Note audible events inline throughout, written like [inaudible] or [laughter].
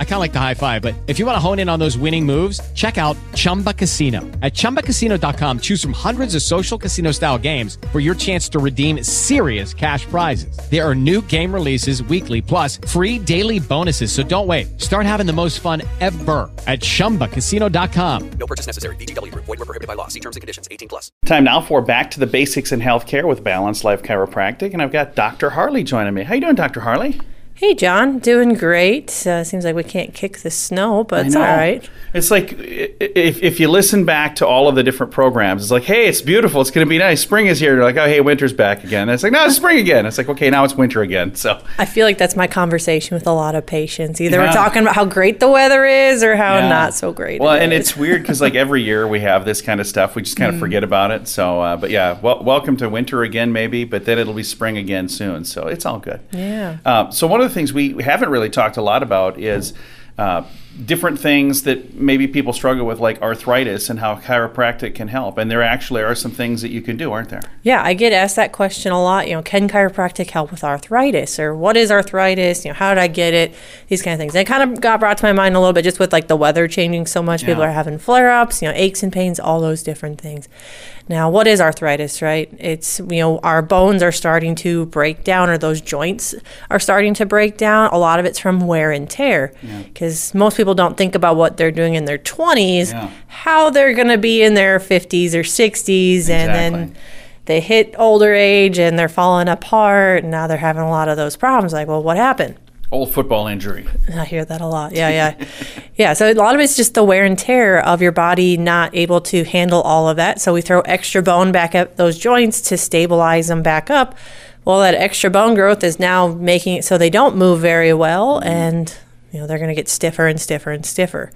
I kind of like the high five, but if you want to hone in on those winning moves, check out Chumba Casino. At ChumbaCasino.com, choose from hundreds of social casino style games for your chance to redeem serious cash prizes. There are new game releases weekly, plus free daily bonuses. So don't wait. Start having the most fun ever at ChumbaCasino.com. No purchase necessary. VGW Group. Void were prohibited by law. See terms and conditions. 18 plus. Time now for Back to the Basics in Healthcare with Balanced Life Chiropractic, and I've got Dr. Harley joining me. How you doing, Dr. Harley? Hey, John, doing great. Uh, seems like we can't kick the snow, but it's all right. It's like if, if you listen back to all of the different programs, it's like, hey, it's beautiful. It's going to be nice. Spring is here. They're like, oh, hey, winter's back again. And it's like, no, it's spring again. It's like, okay, now it's winter again. So, I feel like that's my conversation with a lot of patients. Either Yeah. we're talking about how great the weather is or how Yeah. not so great. well, it and it's weird because like [laughs] every year we have this kind of stuff. We just kind of Mm. forget about it. So, uh, but yeah, well, welcome to winter again, maybe, but then it'll be spring again soon. So it's all good. Yeah. Uh, so one of the things we we haven't really talked a lot about is uh, different things that maybe people struggle with, like arthritis, and how chiropractic can help. And there actually are some things that you can do, aren't there? Yeah, I get asked that question a lot. You know, can chiropractic help with arthritis? Or what is arthritis? You know, how did I get it? These kind of things. And it kind of got brought to my mind a little bit just with like the weather changing so much. People are having flare ups, you know, aches and pains, all those different things. Now, what is arthritis, right? It's, you know, our bones are starting to break down or those joints are starting to break down. A lot of it's from wear and tear because most people don't think about what they're doing in their 20s, Yeah. how they're going to be in their 50s or 60s, and then they hit older age and they're falling apart and now they're having a lot of those problems like well what happened? Old football injury. i hear that a lot. Yeah yeah. [laughs] Yeah so a lot of it's just the wear and tear of your body not able to handle all of that. So we throw extra bone back at those joints to stabilize them back up. Well that extra bone growth is now making it so they don't move very well mm-hmm. and you know they're going to get stiffer and stiffer and stiffer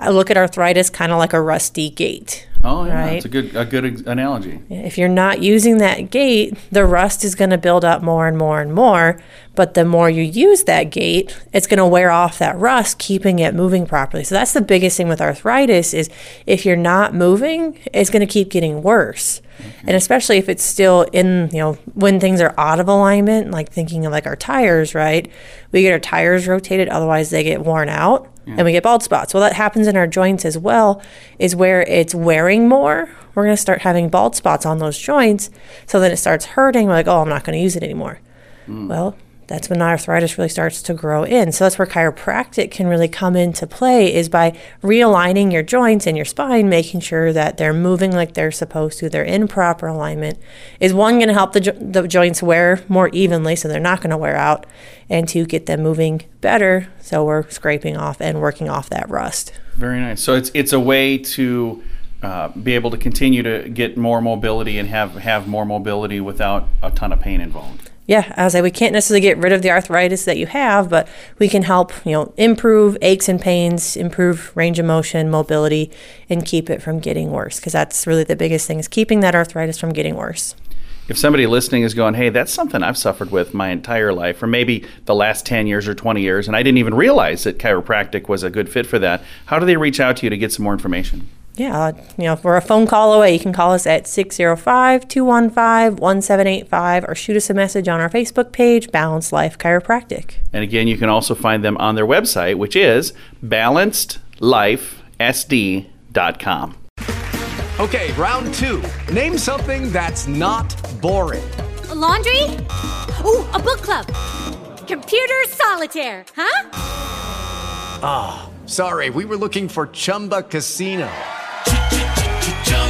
i look at arthritis kind of like a rusty gate Oh, yeah, Right. it's a good a good ex- analogy. if you're not using that gate, the rust is going to build up more and more and more. But the more you use that gate, it's going to wear off that rust, keeping it moving properly. So that's the biggest thing with arthritis is if you're not moving, it's going to keep getting worse. And especially if it's still in, you know, when things are out of alignment, like thinking of like our tires, right? We get our tires rotated, otherwise they get worn out and we get bald spots. Well, that happens in our joints as well, is where it's wearing more. We're going to start having bald spots on those joints. So then it starts hurting. We're like, oh, I'm not going to use it anymore. Mm. Well, that's when arthritis really starts to grow in. So that's where chiropractic can really come into play is by realigning your joints and your spine, making sure that they're moving like they're supposed to, they're in proper alignment. Is one going to help the, jo- the joints wear more evenly so they're not going to wear out, and to get them moving better so we're scraping off and working off that rust. Very nice. So it's it's a way to uh, be able to continue to get more mobility and have have more mobility without a ton of pain involved. Yeah, I was like, we can't necessarily get rid of the arthritis that you have, but we can help, you know, improve aches and pains, improve range of motion, mobility, and keep it from getting worse. Because that's really the biggest thing is keeping that arthritis from getting worse. If somebody listening is going, "Hey, that's something I've suffered with my entire life, or maybe the last ten years or twenty years, and I didn't even realize that chiropractic was a good fit for that," how do they reach out to you to get some more information? Yeah, uh, you know, if we're a phone call away, you can call us at 605 215 1785 or shoot us a message on our Facebook page, Balanced Life Chiropractic. And again, you can also find them on their website, which is balancedlifesd.com. Okay, round two. Name something that's not boring. A laundry? Ooh, a book club. Computer solitaire, huh? Oh, sorry, we were looking for Chumba Casino.